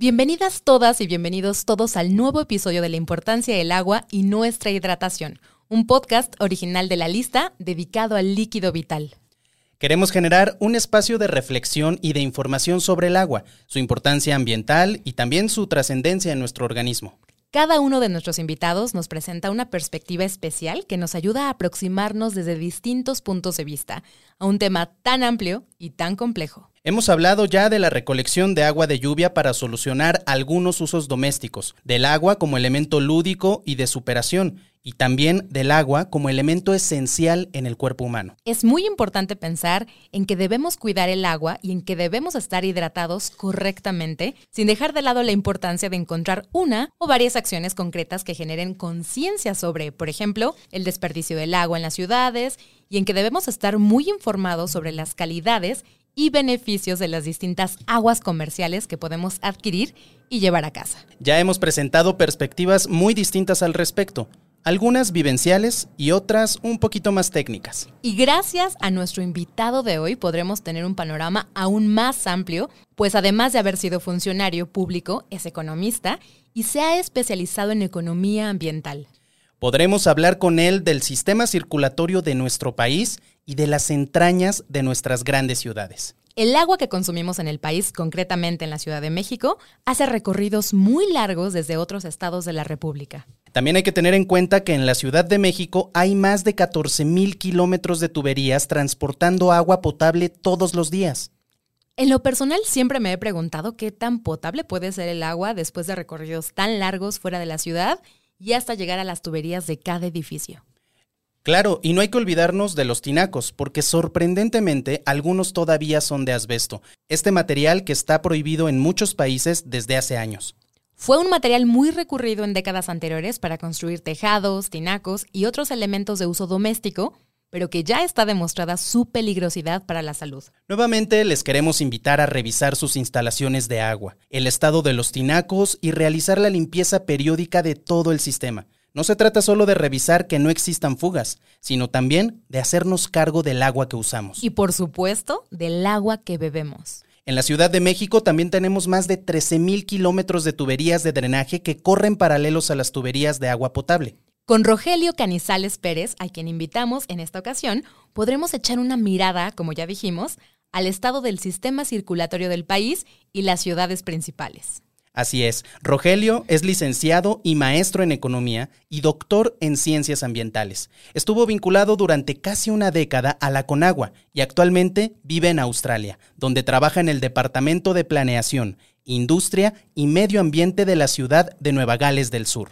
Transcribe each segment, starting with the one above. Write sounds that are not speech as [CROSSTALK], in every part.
Bienvenidas todas y bienvenidos todos al nuevo episodio de La importancia del agua y nuestra hidratación, un podcast original de la lista dedicado al líquido vital. Queremos generar un espacio de reflexión y de información sobre el agua, su importancia ambiental y también su trascendencia en nuestro organismo. Cada uno de nuestros invitados nos presenta una perspectiva especial que nos ayuda a aproximarnos desde distintos puntos de vista a un tema tan amplio y tan complejo. Hemos hablado ya de la recolección de agua de lluvia para solucionar algunos usos domésticos, del agua como elemento lúdico y de superación, y también del agua como elemento esencial en el cuerpo humano. Es muy importante pensar en que debemos cuidar el agua y en que debemos estar hidratados correctamente, sin dejar de lado la importancia de encontrar una o varias acciones concretas que generen conciencia sobre, por ejemplo, el desperdicio del agua en las ciudades y en que debemos estar muy informados sobre las calidades y beneficios de las distintas aguas comerciales que podemos adquirir y llevar a casa. Ya hemos presentado perspectivas muy distintas al respecto, algunas vivenciales y otras un poquito más técnicas. Y gracias a nuestro invitado de hoy podremos tener un panorama aún más amplio, pues además de haber sido funcionario público, es economista y se ha especializado en economía ambiental. Podremos hablar con él del sistema circulatorio de nuestro país y de las entrañas de nuestras grandes ciudades. El agua que consumimos en el país, concretamente en la Ciudad de México, hace recorridos muy largos desde otros estados de la República. También hay que tener en cuenta que en la Ciudad de México hay más de 14 mil kilómetros de tuberías transportando agua potable todos los días. En lo personal siempre me he preguntado qué tan potable puede ser el agua después de recorridos tan largos fuera de la ciudad y hasta llegar a las tuberías de cada edificio. Claro, y no hay que olvidarnos de los tinacos, porque sorprendentemente algunos todavía son de asbesto, este material que está prohibido en muchos países desde hace años. Fue un material muy recurrido en décadas anteriores para construir tejados, tinacos y otros elementos de uso doméstico, pero que ya está demostrada su peligrosidad para la salud. Nuevamente les queremos invitar a revisar sus instalaciones de agua, el estado de los tinacos y realizar la limpieza periódica de todo el sistema. No se trata solo de revisar que no existan fugas, sino también de hacernos cargo del agua que usamos. Y por supuesto, del agua que bebemos. En la Ciudad de México también tenemos más de 13.000 kilómetros de tuberías de drenaje que corren paralelos a las tuberías de agua potable. Con Rogelio Canizales Pérez, a quien invitamos en esta ocasión, podremos echar una mirada, como ya dijimos, al estado del sistema circulatorio del país y las ciudades principales. Así es, Rogelio es licenciado y maestro en economía y doctor en ciencias ambientales. Estuvo vinculado durante casi una década a la Conagua y actualmente vive en Australia, donde trabaja en el Departamento de Planeación, Industria y Medio Ambiente de la ciudad de Nueva Gales del Sur.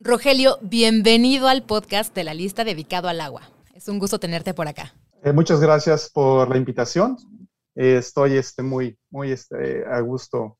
Rogelio, bienvenido al podcast de la lista dedicado al agua. Es un gusto tenerte por acá. Eh, muchas gracias por la invitación. Eh, estoy este, muy, muy este, a gusto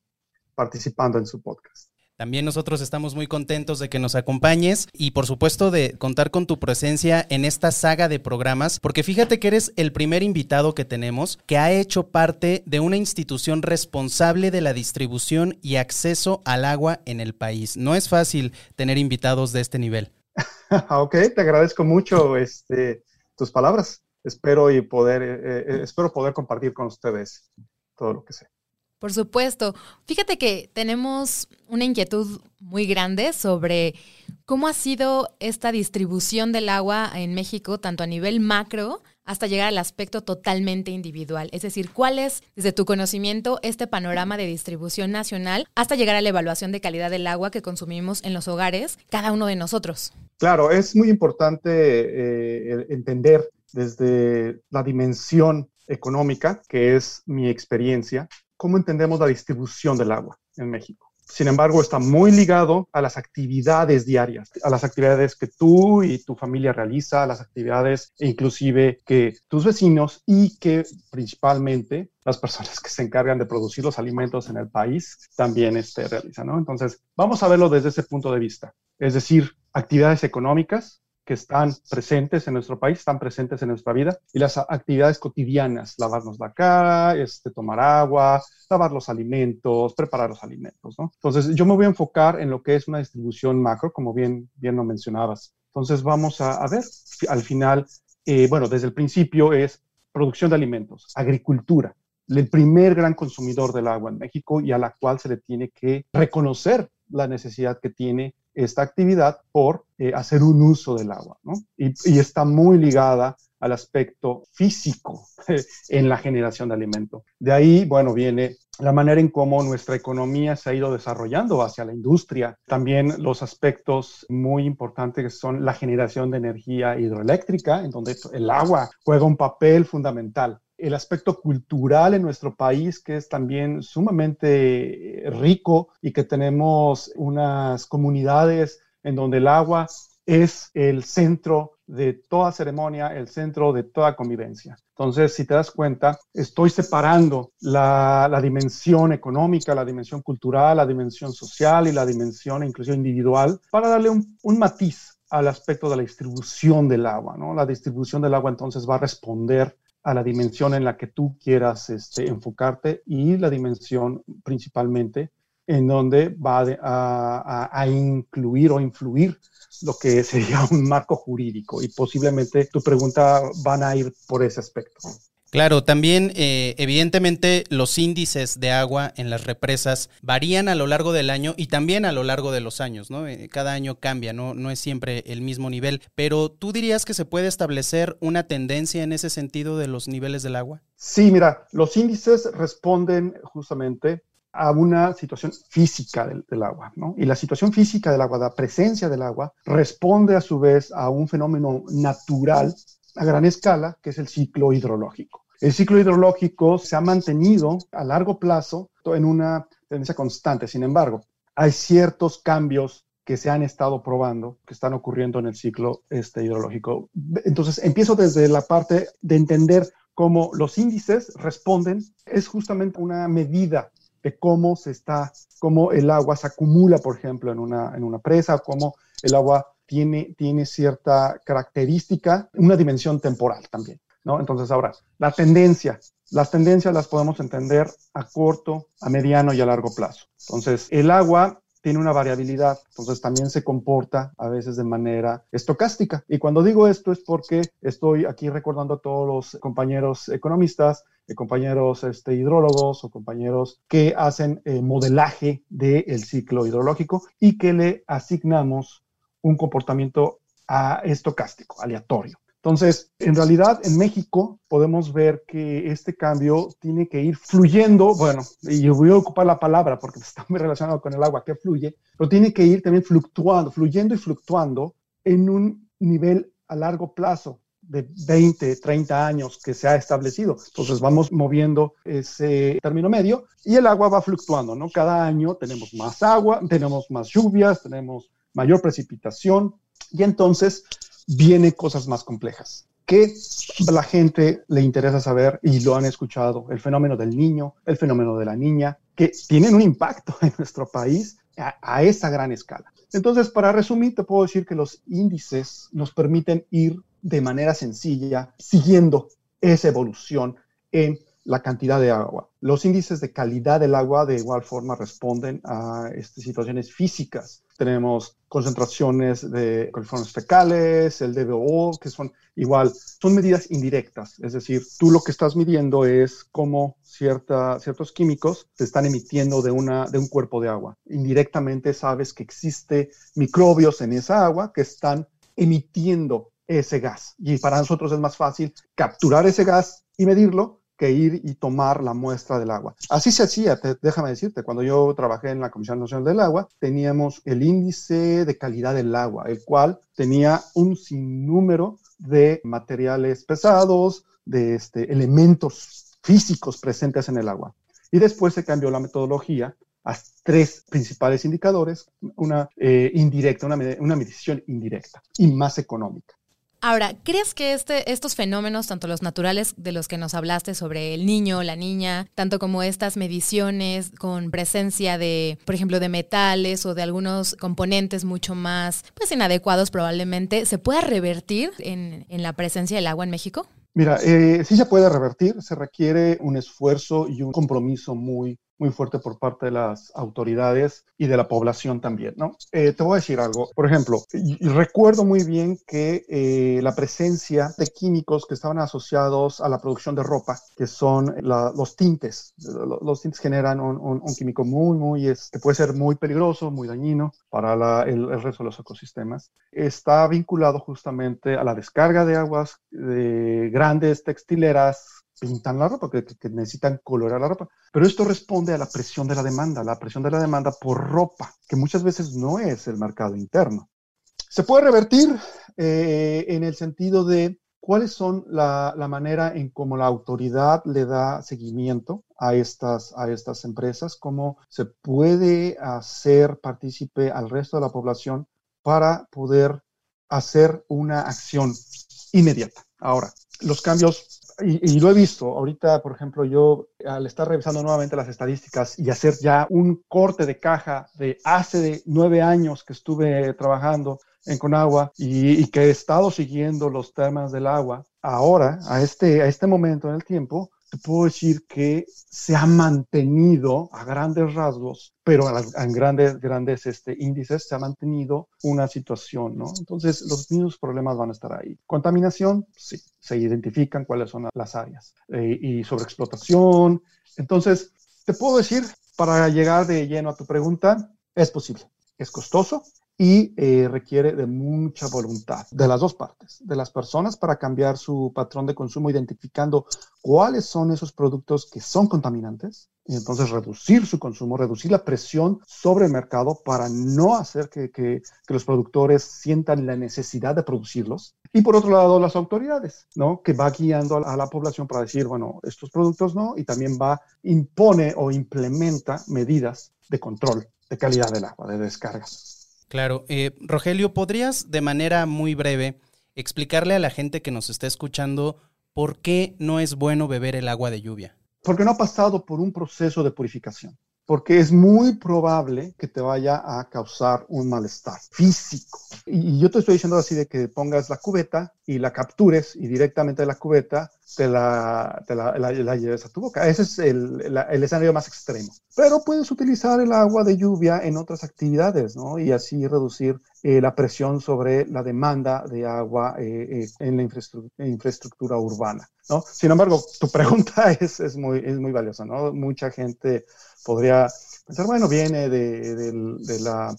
participando en su podcast. También nosotros estamos muy contentos de que nos acompañes y por supuesto de contar con tu presencia en esta saga de programas, porque fíjate que eres el primer invitado que tenemos que ha hecho parte de una institución responsable de la distribución y acceso al agua en el país. No es fácil tener invitados de este nivel. [LAUGHS] ok, te agradezco mucho este, tus palabras. Espero, y poder, eh, eh, espero poder compartir con ustedes todo lo que sé. Por supuesto. Fíjate que tenemos una inquietud muy grande sobre cómo ha sido esta distribución del agua en México, tanto a nivel macro hasta llegar al aspecto totalmente individual. Es decir, cuál es, desde tu conocimiento, este panorama de distribución nacional hasta llegar a la evaluación de calidad del agua que consumimos en los hogares, cada uno de nosotros. Claro, es muy importante eh, entender desde la dimensión económica, que es mi experiencia, cómo entendemos la distribución del agua en México. Sin embargo, está muy ligado a las actividades diarias, a las actividades que tú y tu familia realiza, a las actividades inclusive que tus vecinos y que principalmente las personas que se encargan de producir los alimentos en el país también este, realizan. Entonces, vamos a verlo desde ese punto de vista. Es decir, actividades económicas, que están presentes en nuestro país, están presentes en nuestra vida, y las actividades cotidianas, lavarnos la cara, este, tomar agua, lavar los alimentos, preparar los alimentos, ¿no? Entonces, yo me voy a enfocar en lo que es una distribución macro, como bien, bien lo mencionabas. Entonces, vamos a, ver, al final, eh, bueno, desde el principio es producción de alimentos, agricultura. el primer gran consumidor del agua en México y a la cual se le tiene que reconocer la necesidad que tiene esta actividad por eh, hacer un uso del agua, ¿no? y, y, está muy ligada al aspecto físico [LAUGHS] en la generación de alimento. De ahí, bueno, viene la manera en cómo nuestra economía se ha ido desarrollando hacia la industria, también los aspectos muy importantes que son la generación de energía hidroeléctrica, en donde el agua juega un papel fundamental el aspecto cultural en nuestro país, que es también sumamente rico y que tenemos unas comunidades en donde el agua es el centro de toda ceremonia, el centro de toda convivencia. Entonces, si te das cuenta, estoy separando la, dimensión económica, la dimensión cultural, la dimensión social y la dimensión inclusive individual para darle un, un matiz al aspecto de la distribución del agua. ¿no? La distribución del agua entonces va a responder a la dimensión en la que tú quieras este, enfocarte y la dimensión principalmente en donde va a, a, incluir o influir lo que sería un marco jurídico y posiblemente tu pregunta van a ir por ese aspecto. Claro, también eh, evidentemente los índices de agua en las represas varían a lo largo del año y también a lo largo de los años, ¿no? Eh, cada año cambia, ¿no? No es siempre el mismo nivel, pero ¿tú dirías que se puede establecer una tendencia en ese sentido de los niveles del agua? Sí, mira, los índices responden justamente a una situación física del, agua, ¿no? Y la situación física del agua, la presencia del agua, responde a su vez a un fenómeno natural a gran escala, que es el ciclo hidrológico. El ciclo hidrológico se ha mantenido a largo plazo en una tendencia constante. Sin embargo, hay ciertos cambios que se han estado probando, que están ocurriendo en el ciclo este, hidrológico. Entonces, empiezo desde la parte de entender cómo los índices responden. Es justamente una medida cómo se está, cómo el agua se acumula, por ejemplo, en una, en una presa, cómo el agua tiene, tiene cierta característica, una dimensión temporal también. ¿no? Entonces, ahora, la tendencia, las tendencias las podemos entender a corto, a mediano y a largo plazo. Entonces, el agua tiene una variabilidad, entonces también se comporta a veces de manera estocástica. Y cuando digo esto es porque estoy aquí recordando a todos los compañeros economistas, eh, compañeros este, hidrólogos o compañeros que hacen eh, modelaje del ciclo hidrológico y que le asignamos un comportamiento estocástico, aleatorio. Entonces, en realidad en México podemos ver que este cambio tiene que ir fluyendo, bueno, y yo voy a ocupar la palabra porque [LAUGHS] está muy relacionado con el agua que fluye, pero tiene que ir también fluctuando, fluyendo y fluctuando en un nivel a largo plazo de 20, 30 años que se ha establecido. Entonces vamos moviendo ese término medio y el agua va fluctuando, ¿no? Cada año tenemos más agua, tenemos más lluvias, tenemos mayor precipitación y entonces vienen cosas más complejas. que la gente le interesa saber y lo han escuchado? El fenómeno del niño, el fenómeno de la niña, que tienen un impacto [LAUGHS] en nuestro país a, a esa gran escala. Entonces, para resumir, te puedo decir que los índices nos permiten ir de manera sencilla siguiendo esa evolución en la cantidad de agua. Los índices de calidad del agua de igual forma responden a estas situaciones físicas. Tenemos concentraciones de coliformes fecales, el DBO, que son igual, son medidas indirectas. Es decir, tú lo que estás midiendo es cómo cierta, ciertos químicos se están emitiendo de, una, de un cuerpo de agua. Indirectamente sabes que existe microbios en esa agua que están emitiendo ese gas. Y para nosotros es más fácil capturar ese gas y medirlo que ir y tomar la muestra del agua. Así se hacía, déjame decirte, cuando yo trabajé en la Comisión Nacional del Agua, teníamos el índice de calidad del agua, el cual tenía un sinnúmero de materiales pesados, de este, elementos físicos presentes en el agua. Y después se cambió la metodología a tres principales indicadores, una eh, indirecta, una, una medición indirecta y más económica. Ahora, ¿crees que este, estos fenómenos, tanto los naturales de los que nos hablaste sobre el niño, la niña, tanto como estas mediciones con presencia de, por ejemplo, de metales o de algunos componentes mucho más pues, inadecuados probablemente, se pueda revertir en, en la presencia del agua en México? Mira, eh, sí se puede revertir, se requiere un esfuerzo y un compromiso muy muy fuerte por parte de las autoridades y de la población también, ¿no? Eh, te voy a decir algo. Por ejemplo, recuerdo muy bien que eh, la presencia de químicos que estaban asociados a la producción de ropa, que son los tintes. Los, tintes generan un, químico muy, muy, que puede ser muy peligroso, muy dañino para el, el resto de los ecosistemas. Está vinculado justamente a la descarga de aguas de grandes textileras pintan la ropa, que, necesitan colorar la ropa. Pero esto responde a la presión de la demanda, la presión de la demanda por ropa, que muchas veces no es el mercado interno. Se puede revertir eh, en el sentido de cuáles son la, manera en cómo la autoridad le da seguimiento a estas, a estas empresas, cómo se puede hacer partícipe al resto de la población para poder hacer una acción inmediata. Ahora, los cambios y, lo he visto, ahorita, por ejemplo, yo al estar revisando nuevamente las estadísticas y hacer ya un corte de caja de hace nueve años que estuve trabajando en Conagua y, y que he estado siguiendo los temas del agua, ahora, a este, a este momento en el tiempo, te puedo decir que se ha mantenido a grandes rasgos, pero en grandes, grandes este, índices se ha mantenido una situación, ¿no? Entonces, los mismos problemas van a estar ahí. Contaminación, sí, se identifican cuáles son las áreas. Eh, y sobreexplotación. Entonces, te puedo decir, para llegar de lleno a tu pregunta, es posible. Es costoso, y eh, requiere de mucha voluntad de las dos partes, de las personas para cambiar su patrón de consumo, identificando cuáles son esos productos que son contaminantes y entonces reducir su consumo, reducir la presión sobre el mercado para no hacer que, los productores sientan la necesidad de producirlos. Y por otro lado, las autoridades, ¿no? Que va guiando a la población para decir, bueno, estos productos no, y también va, impone o implementa medidas de control de calidad del agua, de descargas. Claro. Eh, Rogelio, ¿podrías de manera muy breve explicarle a la gente que nos está escuchando por qué no es bueno beber el agua de lluvia? Porque no ha pasado por un proceso de purificación porque es muy probable que te vaya a causar un malestar físico. Y, yo te estoy diciendo así de que pongas la cubeta y la captures y directamente de la cubeta te la, la, lleves a tu boca. Ese es el, el, escenario más extremo. Pero puedes utilizar el agua de lluvia en otras actividades, ¿no? Y así reducir eh, la presión sobre la demanda de agua eh, eh, en la infraestructura, urbana, ¿no? Sin embargo, tu pregunta [LAUGHS] es, es, muy, es muy valiosa, ¿no? Mucha gente podría pensar, bueno, viene de, la...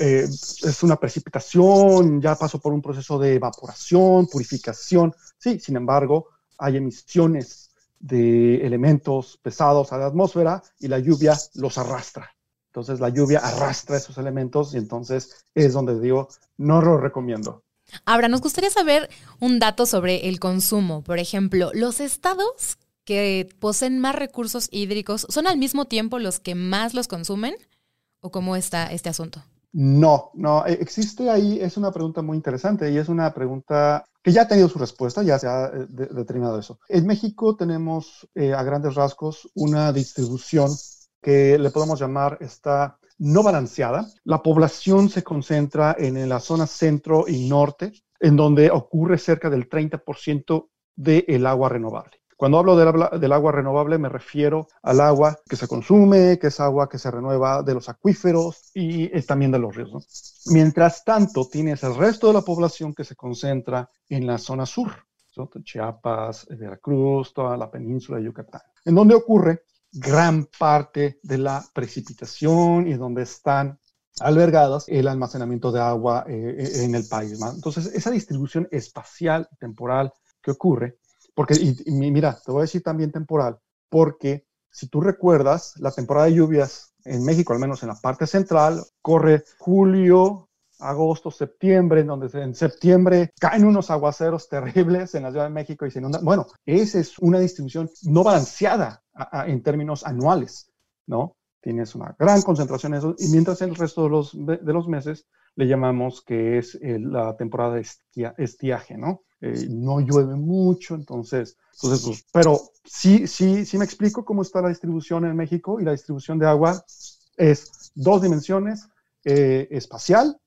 Eh, es una precipitación, ya pasó por un proceso de evaporación, purificación. Sí, sin embargo, hay emisiones de elementos pesados a la atmósfera y la lluvia los arrastra. Entonces la lluvia arrastra esos elementos y entonces es donde digo, no lo recomiendo. Ahora, nos gustaría saber un dato sobre el consumo. Por ejemplo, los estados que poseen más recursos hídricos son al mismo tiempo los que más los consumen? ¿O cómo está este asunto? No, no, e, existe ahí, es una pregunta muy interesante y es una pregunta que ya ha tenido su respuesta, ya se ha eh, determinado eso. En México tenemos eh, a grandes rasgos una distribución que le podemos llamar esta no balanceada. La población se concentra en la zona centro y norte, en donde ocurre cerca del 30% del agua renovable. Cuando hablo del, agua renovable me refiero al agua que se consume, que es agua que se renueva de los acuíferos y también de los ríos. Mientras tanto, tienes el resto de la población que se concentra en la zona sur, Chiapas, Veracruz, toda la península de Yucatán, en donde ocurre gran parte de la precipitación y donde están albergadas el almacenamiento de agua eh, eh, en el país. Entonces, esa distribución espacial y temporal que ocurre porque, y, mira, te voy a decir también temporal, porque si tú recuerdas, la temporada de lluvias en México, al menos en la parte central, corre julio, agosto, septiembre, en donde en septiembre caen unos aguaceros terribles en la Ciudad de México y se inundan. Bueno, esa es una distribución no balanceada en términos anuales, ¿no? Tienes una gran concentración en eso, y mientras el resto de los, de los meses le llamamos que es la temporada de estiaje, ¿no? Eh, no llueve mucho, entonces, entonces pues, pero sí, sí, sí me explico cómo está la distribución en México y la distribución de agua es dos dimensiones, eh, espacial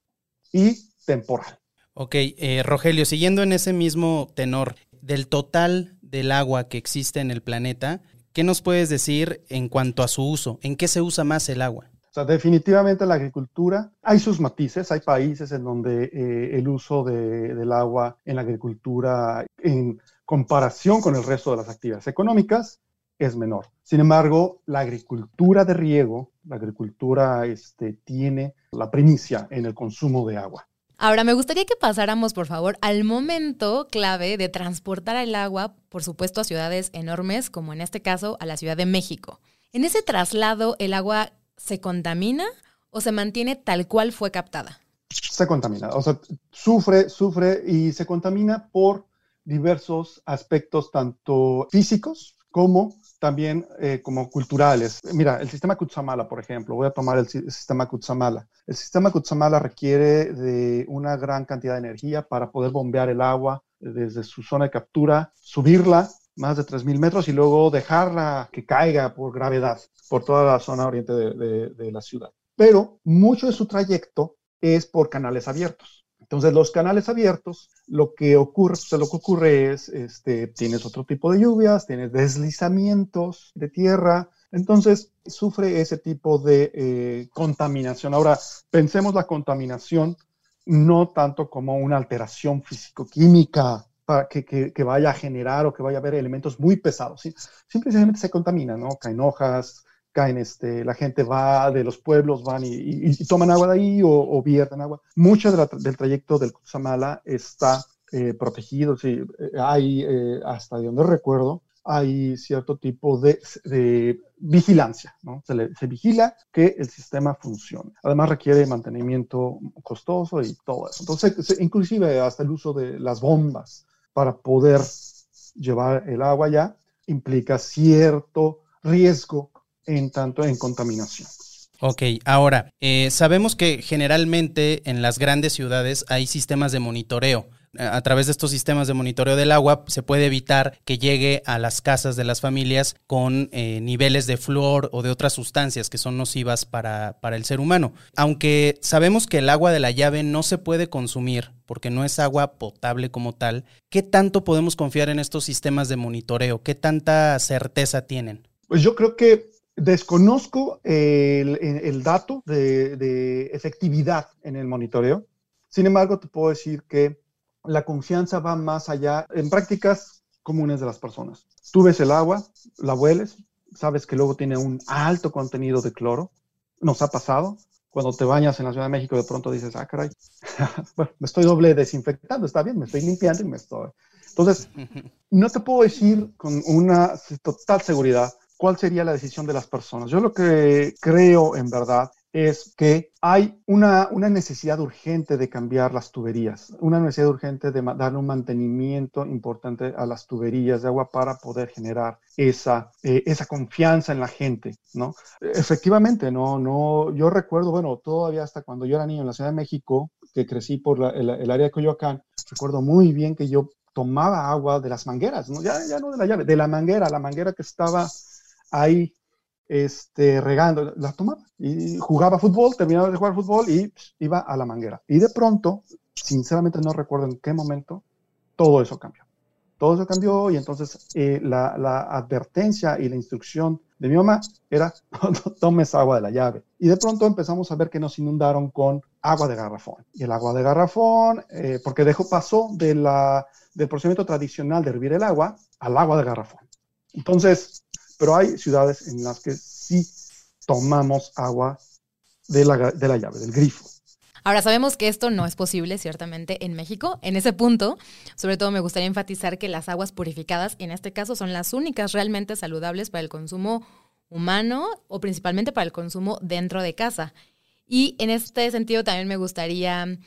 y temporal. Ok, eh, Rogelio, siguiendo en ese mismo tenor, del total del agua que existe en el planeta, ¿Qué nos puedes decir en cuanto a su uso? ¿En qué se usa más el agua? Sea, definitivamente la agricultura, hay sus matices, hay países en donde eh, el uso del agua en la agricultura, en comparación con el resto de las actividades económicas, es menor. Sin embargo, la agricultura de riego, la agricultura este, tiene la primicia en el consumo de agua. Ahora, me gustaría que pasáramos, por favor, al momento clave de transportar el agua, por supuesto, a ciudades enormes, como en este caso a la Ciudad de México. En ese traslado, ¿el agua se contamina o se mantiene tal cual fue captada? Se contamina, o sea, sufre, sufre y se contamina por diversos aspectos, tanto físicos como también eh, como culturales. Mira, el sistema Kutsamala, por ejemplo, voy a tomar el, sistema Kutsamala. El sistema Kutsamala requiere de una gran cantidad de energía para poder bombear el agua desde su zona de captura, subirla más de 3.000 metros y luego dejarla que caiga por gravedad por toda la zona oriente de la ciudad. Pero mucho de su trayecto es por canales abiertos. Entonces, los canales abiertos, lo que ocurre, pues, lo que ocurre es, este, tienes otro tipo de lluvias, tienes deslizamientos de tierra, entonces sufre ese tipo de eh, contaminación. Ahora, pensemos la contaminación no tanto como una alteración físico-química para que, que, vaya a generar o que vaya a haber elementos muy pesados. ¿sí? Simplemente se contamina, ¿no? Caen hojas, caen, este, la gente va de los pueblos, van y, toman agua de ahí o, vierten agua. Mucho del trayecto del Cutzamala está eh, protegido, sí, eh, hay, eh, hasta donde recuerdo, hay cierto tipo de, vigilancia, ¿no? Se, se, vigila que el sistema funcione. Además requiere mantenimiento costoso y todo eso. Entonces, inclusive hasta el uso de las bombas para poder llevar el agua allá implica cierto riesgo en tanto en contaminación. Ok, ahora, eh, sabemos que generalmente en las grandes ciudades hay sistemas de monitoreo. A través de estos sistemas de monitoreo del agua se puede evitar que llegue a las casas de las familias con eh, niveles de flúor o de otras sustancias que son nocivas para, para el ser humano. Aunque sabemos que el agua de la llave no se puede consumir porque no es agua potable como tal, ¿qué tanto podemos confiar en estos sistemas de monitoreo? ¿Qué tanta certeza tienen? Pues yo creo que Desconozco el, dato de, efectividad en el monitoreo. Sin embargo, te puedo decir que la confianza va más allá en prácticas comunes de las personas. Tú ves el agua, la hueles, sabes que luego tiene un alto contenido de cloro. Nos ha pasado. Cuando te bañas en la Ciudad de México, de pronto dices, ah, caray, [LAUGHS] bueno, me estoy doble desinfectando, está bien, me estoy limpiando y me estoy. Entonces, [LAUGHS] no te puedo decir con una total seguridad cuál sería la decisión de las personas. Yo lo que creo en verdad es que hay una, una, necesidad urgente de cambiar las tuberías, una necesidad urgente de darle un mantenimiento importante a las tuberías de agua para poder generar esa, eh, esa confianza en la gente, ¿no? Efectivamente, no, no, yo recuerdo, bueno, todavía hasta cuando yo era niño en la Ciudad de México, que crecí por el, el, área de Coyoacán, recuerdo muy bien que yo tomaba agua de las mangueras, ¿no? Ya, ya no de la llave, de la manguera, la manguera que estaba ahí este, regando, la tomaba y jugaba fútbol, terminaba de jugar fútbol y iba a la manguera. Y de pronto, sinceramente no recuerdo en qué momento, todo eso cambió. Todo eso cambió y entonces eh, la, advertencia y la instrucción de mi mamá era, [LAUGHS] no, tomes agua de la llave. Y de pronto empezamos a ver que nos inundaron con agua de garrafón. Y el agua de garrafón, eh, porque dejó, pasó del procedimiento tradicional de hervir el agua al agua de garrafón. Entonces, pero hay ciudades en las que sí tomamos agua de la, de la llave, del grifo. Ahora sabemos que esto no es posible, ciertamente, en México. En ese punto, sobre todo me gustaría enfatizar que las aguas purificadas, en este caso, son las únicas realmente saludables para el consumo humano o principalmente para el consumo dentro de casa. Y en este sentido también me gustaría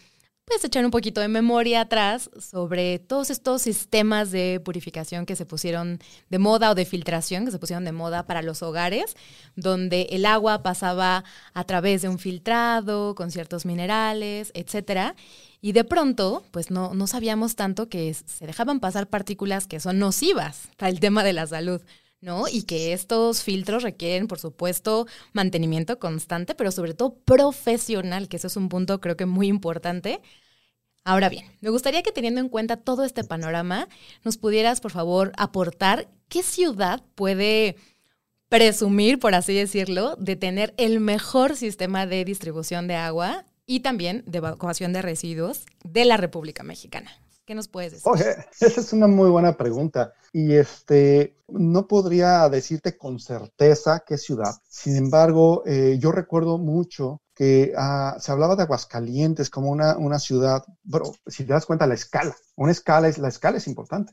pues echar un poquito de memoria atrás sobre todos estos sistemas de purificación que se pusieron de moda o de filtración que se pusieron de moda para los hogares, donde el agua pasaba a través de un filtrado con ciertos minerales, etcétera. Y de pronto, pues no, no sabíamos tanto que se dejaban pasar partículas que son nocivas para el tema de la salud. ¿No? Y que estos filtros requieren, por supuesto, mantenimiento constante, pero sobre todo profesional, que eso es un punto creo que muy importante. Ahora bien, me gustaría que teniendo en cuenta todo este panorama, nos pudieras, por favor, aportar qué ciudad puede presumir, por así decirlo, de tener el mejor sistema de distribución de agua y también de evacuación de residuos de la República Mexicana. ¿Qué nos puedes decir? Oye, esa es una muy buena pregunta. Y este, no podría decirte con certeza qué ciudad. Sin embargo, eh, yo recuerdo mucho que ah, se hablaba de Aguascalientes como una, una ciudad, pero si te das cuenta la escala, una escala es, la escala es importante.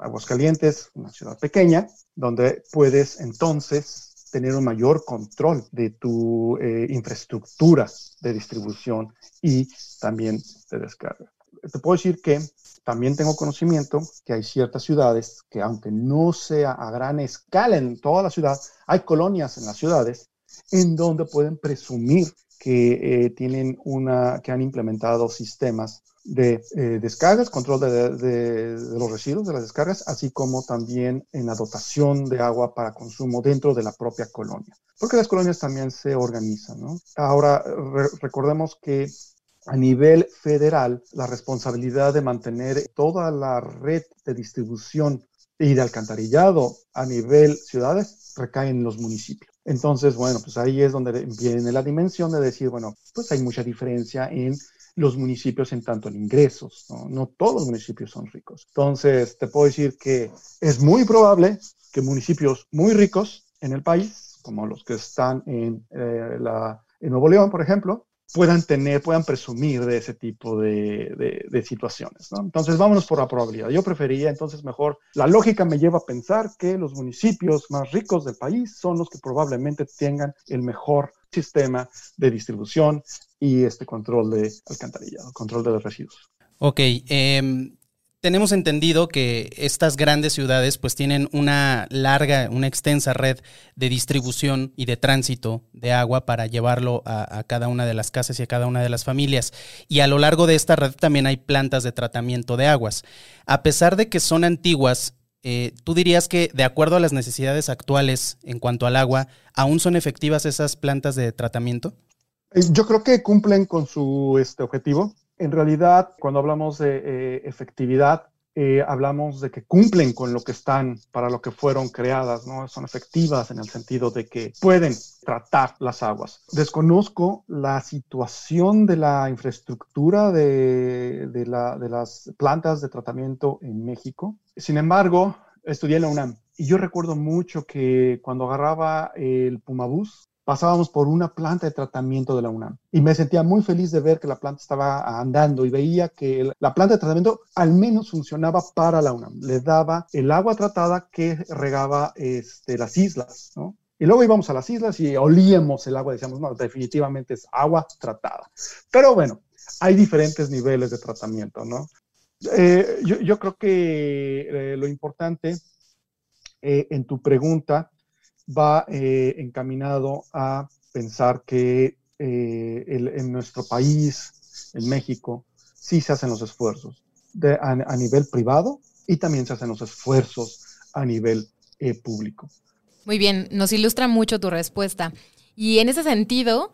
Aguascalientes, una ciudad pequeña, donde puedes entonces tener un mayor control de tu eh, infraestructura de distribución y también de descarga. Te puedo decir que también tengo conocimiento que hay ciertas ciudades que aunque no sea a gran escala en toda la ciudad, hay colonias en las ciudades en donde pueden presumir que eh, tienen una, que han implementado sistemas de eh, descargas, control de, los residuos de las descargas, así como también en la dotación de agua para consumo dentro de la propia colonia, porque las colonias también se organizan. Ahora, recordemos que a nivel federal, la responsabilidad de mantener toda la red de distribución y de alcantarillado a nivel ciudades recae en los municipios. Entonces, bueno, pues ahí es donde viene la dimensión de decir, bueno, pues hay mucha diferencia en los municipios en tanto en ingresos, ¿no? no todos los municipios son ricos. Entonces, te puedo decir que es muy probable que municipios muy ricos en el país, como los que están en, eh, la, en Nuevo León, por ejemplo, puedan tener, puedan presumir de ese tipo de, de, situaciones. ¿no? Entonces, vámonos por la probabilidad. Yo prefería, entonces, mejor, la lógica me lleva a pensar que los municipios más ricos del país son los que probablemente tengan el mejor sistema de distribución y este control de alcantarillado, control de los residuos. Ok, eh, tenemos entendido que estas grandes ciudades pues tienen una larga, una extensa red de distribución y de tránsito de agua para llevarlo a, cada una de las casas y a cada una de las familias. Y a lo largo de esta red también hay plantas de tratamiento de aguas. A pesar de que son antiguas, eh, ¿tú dirías que de acuerdo a las necesidades actuales en cuanto al agua, aún son efectivas esas plantas de tratamiento? Eh, yo creo que cumplen con su este, objetivo en realidad, cuando hablamos de eh, efectividad, eh, hablamos de que cumplen con lo que están, para lo que fueron creadas, ¿no? Son efectivas en el sentido de que pueden tratar las aguas. Desconozco la situación de la infraestructura de, de, la, de las plantas de tratamiento en México. Sin embargo, estudié en la UNAM y yo recuerdo mucho que cuando agarraba el Pumabús, pasábamos por una planta de tratamiento de la UNAM y me sentía muy feliz de ver que la planta estaba andando y veía que la planta de tratamiento al menos funcionaba para la UNAM. Le daba el agua tratada que regaba este, las islas, ¿no? Y luego íbamos a las islas y olíamos el agua, decíamos, no, definitivamente es agua tratada. Pero bueno, hay diferentes niveles de tratamiento, ¿no? Eh, yo, creo que eh, lo importante eh, en tu pregunta va eh, encaminado a pensar que eh, en nuestro país, en México, sí se hacen los esfuerzos a, nivel privado y también se hacen los esfuerzos a nivel eh, público. Muy bien, nos ilustra mucho tu respuesta. Y en ese sentido,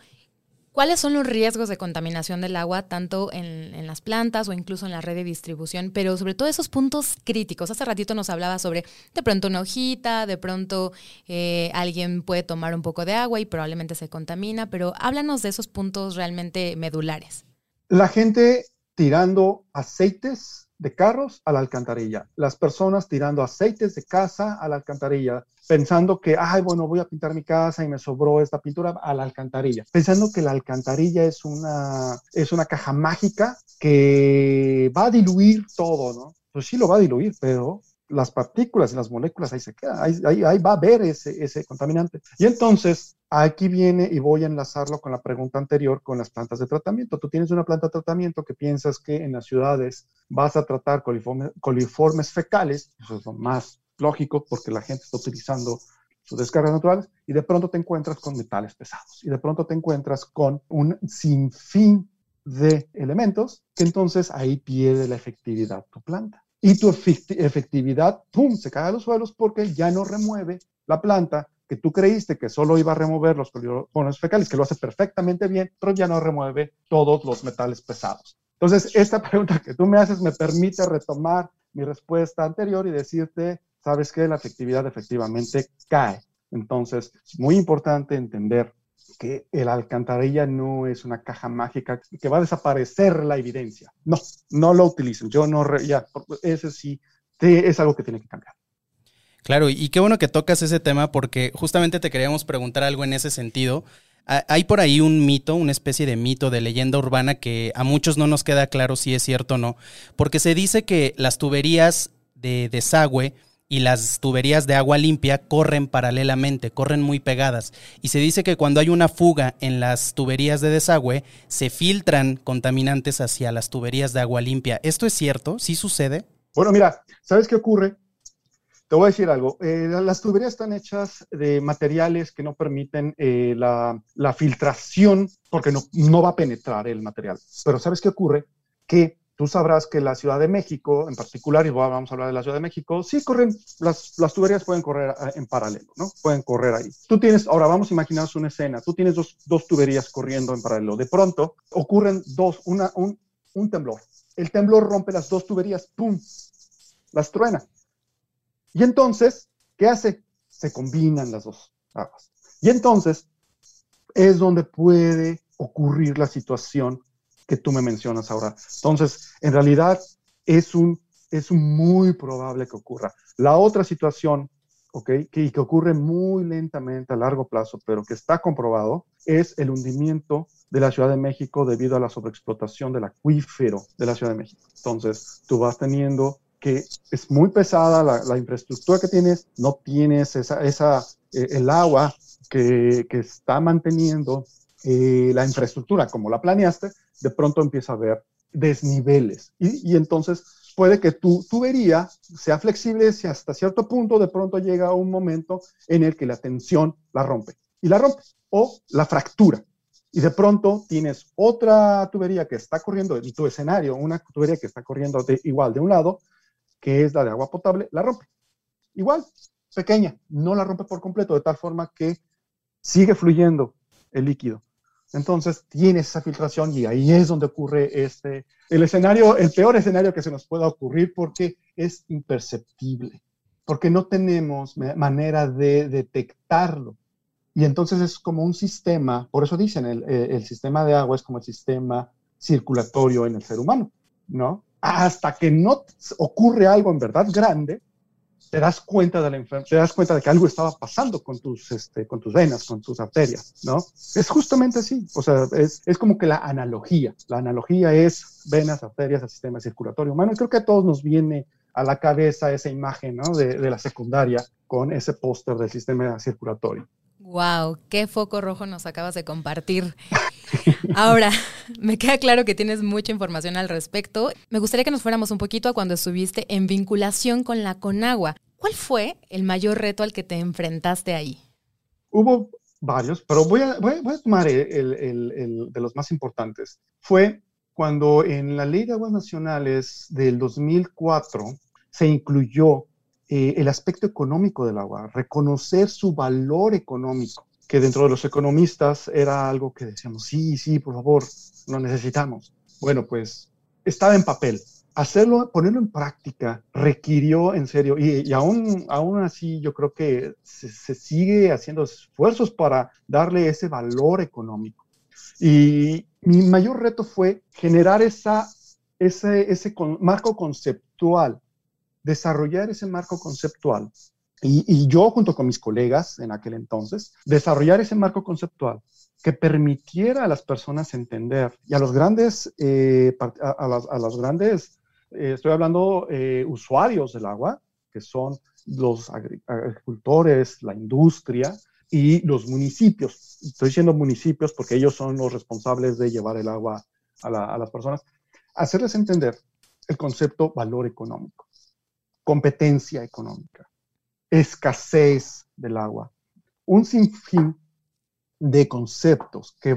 ¿Cuáles son los riesgos de contaminación del agua, tanto en, las plantas o incluso en la red de distribución? Pero sobre todo esos puntos críticos. Hace ratito nos hablaba sobre de pronto una hojita, de pronto eh, alguien puede tomar un poco de agua y probablemente se contamina, pero háblanos de esos puntos realmente medulares. La gente tirando aceites de carros a la alcantarilla, las personas tirando aceites de casa a la alcantarilla, pensando que, ay, bueno, voy a pintar mi casa y me sobró esta pintura a la alcantarilla, pensando que la alcantarilla es una, es una caja mágica que va a diluir todo, ¿no? Pues sí lo va a diluir, pero las partículas y las moléculas ahí se quedan, ahí, ahí, va a haber ese, ese contaminante. Y entonces aquí viene y voy a enlazarlo con la pregunta anterior con las plantas de tratamiento. Tú tienes una planta de tratamiento que piensas que en las ciudades vas a tratar coliformes, fecales, eso es lo más lógico porque la gente está utilizando sus descargas naturales y de pronto te encuentras con metales pesados y de pronto te encuentras con un sinfín de elementos que entonces ahí pierde la efectividad tu planta y tu efectividad, ¡pum!, se cae a los suelos porque ya no remueve la planta que tú creíste que solo iba a remover los coliformes fecales, que lo hace perfectamente bien, pero ya no remueve todos los metales pesados. Entonces, esta [LAUGHS] pregunta que tú me haces me permite retomar mi respuesta anterior y decirte, sabes que la efectividad efectivamente cae. Entonces, es muy importante entender que el alcantarilla no es una caja mágica que va a desaparecer la evidencia. No, no lo utilicen. Yo no, ya, ese sí es algo que tiene que cambiar. Claro, y qué bueno que tocas ese tema porque justamente te queríamos preguntar algo en ese sentido. Hay por ahí un mito, una especie de mito, de leyenda urbana que a muchos no nos queda claro si es cierto o no, porque se dice que las tuberías de desagüe y las tuberías de agua limpia corren paralelamente, corren muy pegadas. Y se dice que cuando hay una fuga en las tuberías de desagüe, se filtran contaminantes hacia las tuberías de agua limpia. ¿Esto es cierto? ¿Sí sucede? Bueno, mira, ¿sabes qué ocurre? Te voy a decir algo. Eh, las tuberías están hechas de materiales que no permiten eh, la, filtración porque no, no va a penetrar el material. Pero ¿sabes qué ocurre? Que Tú sabrás que la Ciudad de México, en particular, y vamos a hablar de la Ciudad de México, sí corren, las, tuberías pueden correr eh, en paralelo, ¿no? Pueden correr ahí. Tú tienes, ahora vamos a imaginarnos una escena, tú tienes dos, dos tuberías corriendo en paralelo. De pronto ocurren dos, una, un, un temblor. El temblor rompe las dos tuberías, ¡pum! Las truena. Y entonces, ¿qué hace? Se combinan las dos aguas. Y entonces es donde puede ocurrir la situación que tú me mencionas ahora. Entonces, en realidad es un, es muy probable que ocurra. La otra situación, ¿ok? Que, que ocurre muy lentamente a largo plazo, pero que está comprobado, es el hundimiento de la Ciudad de México debido a la sobreexplotación del acuífero de la Ciudad de México. Entonces, tú vas teniendo que es muy pesada la, infraestructura que tienes, no tienes esa, esa eh, el agua que, que está manteniendo eh, la infraestructura como la planeaste, de pronto empieza a haber desniveles. Y, entonces puede que tu tubería sea flexible si hasta cierto punto de pronto llega un momento en el que la tensión la rompe. Y la rompe o la fractura. Y de pronto tienes otra tubería que está corriendo en tu escenario, una tubería que está corriendo de, igual de un lado, que es la de agua potable, la rompe. Igual, pequeña, no la rompe por completo, de tal forma que sigue fluyendo el líquido. Entonces tienes esa filtración y ahí es donde ocurre este, el escenario, el peor escenario que se nos pueda ocurrir porque es imperceptible, porque no tenemos manera de detectarlo. Y entonces es como un sistema, por eso dicen, el, el sistema de agua es como el sistema circulatorio en el ser humano, ¿no? Hasta que no ocurre algo en verdad grande, te das cuenta de la enfermedad, te das cuenta de que algo estaba pasando con tus, este, con tus venas, con tus arterias, ¿no? Es justamente así, o sea, es, es como que la analogía, la analogía es venas, arterias, el sistema circulatorio humano, creo que a todos nos viene a la cabeza esa imagen, ¿no? De, de la secundaria con ese póster del sistema circulatorio. Wow, qué foco rojo nos acabas de compartir. Ahora, [LAUGHS] me queda claro que tienes mucha información al respecto. Me gustaría que nos fuéramos un poquito a cuando estuviste en vinculación con la Conagua. ¿Cuál fue el mayor reto al que te enfrentaste ahí? Hubo varios, pero voy a, voy tomar el, de los más importantes. Fue cuando en la Ley de Aguas Nacionales del 2004 se incluyó eh, el aspecto económico del agua, reconocer su valor económico, que dentro de los economistas era algo que decíamos, sí, sí, por favor, lo necesitamos. Bueno, pues estaba en papel. Hacerlo, ponerlo en práctica, requirió en serio, y, aún, aún así yo creo que se, sigue haciendo esfuerzos para darle ese valor económico. Y mi mayor reto fue generar esa, ese, ese marco conceptual desarrollar ese marco conceptual y, yo junto con mis colegas en aquel entonces, desarrollar ese marco conceptual que permitiera a las personas entender y a los grandes, eh, a, los grandes, eh, estoy hablando eh, usuarios del agua, que son los agricultores, la industria y los municipios. Estoy diciendo municipios porque ellos son los responsables de llevar el agua a las personas. Hacerles entender el concepto valor económico competencia económica, escasez del agua, un sinfín de conceptos que,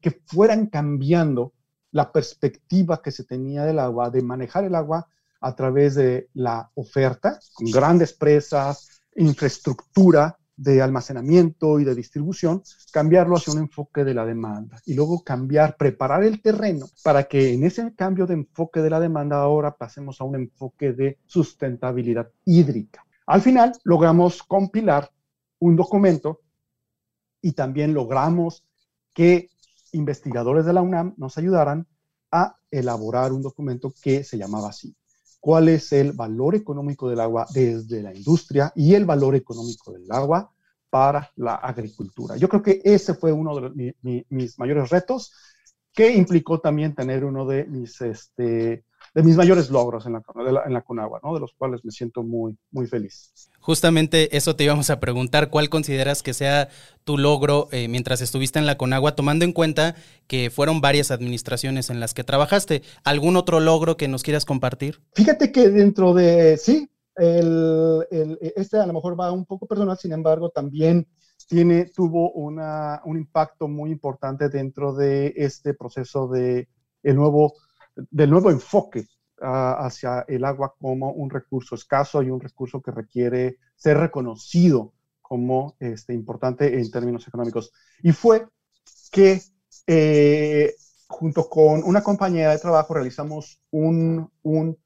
que fueran cambiando la perspectiva que se tenía del agua, de manejar el agua a través de la oferta, con grandes presas, infraestructura de almacenamiento y de distribución, cambiarlo hacia un enfoque de la demanda y luego cambiar, preparar el terreno para que en ese cambio de enfoque de la demanda ahora pasemos a un enfoque de sustentabilidad hídrica. Al final logramos compilar un documento y también logramos que investigadores de la UNAM nos ayudaran a elaborar un documento que se llamaba así. ¿Cuál es el valor económico del agua desde la industria y el valor económico del agua para la agricultura? Yo creo que ese fue uno de mis mayores retos, que implicó también tener uno de mis este, de mis mayores logros en la, en la Conagua, ¿no? de los cuales me siento muy, muy feliz. Justamente eso te íbamos a preguntar, ¿cuál consideras que sea tu logro eh, mientras estuviste en la Conagua, tomando en cuenta que fueron varias administraciones en las que trabajaste? ¿Algún otro logro que nos quieras compartir? Fíjate que dentro de, sí, el, el, este a lo mejor va un poco personal, sin embargo, también tiene, tuvo una, un impacto muy importante dentro de este proceso de el nuevo del nuevo enfoque ah, hacia el agua como un recurso escaso y un recurso que requiere ser reconocido como este, importante en términos económicos. Y fue que eh, junto con una compañera de trabajo realizamos un, un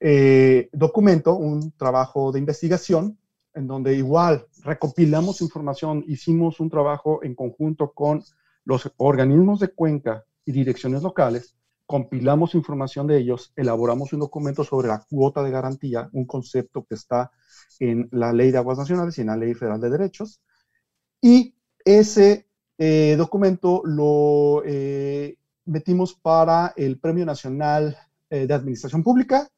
eh, documento, un trabajo de investigación, en donde igual recopilamos información, hicimos un trabajo en conjunto con los organismos de cuenca y direcciones locales compilamos información de ellos, elaboramos un documento sobre la cuota de garantía, un concepto que está en la Ley de Aguas Nacionales y en la Ley Federal de Derechos, y ese eh, documento lo eh, metimos para el Premio Nacional eh, de Administración Pública,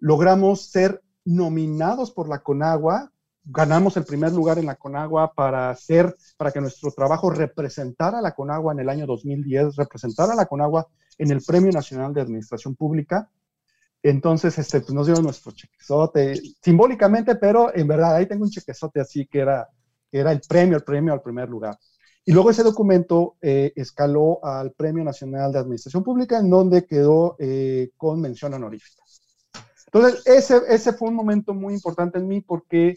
logramos ser nominados por la CONAGUA, ganamos el primer lugar en la CONAGUA para hacer, para que nuestro trabajo representara a la CONAGUA en el año 2010, representara a la CONAGUA en el Premio Nacional de Administración Pública. Entonces, este, pues nos dieron nuestro chequezote, simbólicamente, pero en verdad ahí tengo un chequezote así que era, era el premio, el premio al primer lugar. Y luego ese documento eh, escaló al Premio Nacional de Administración Pública, en donde quedó eh, con mención honorífica. Entonces, ese, ese fue un momento muy importante en mí porque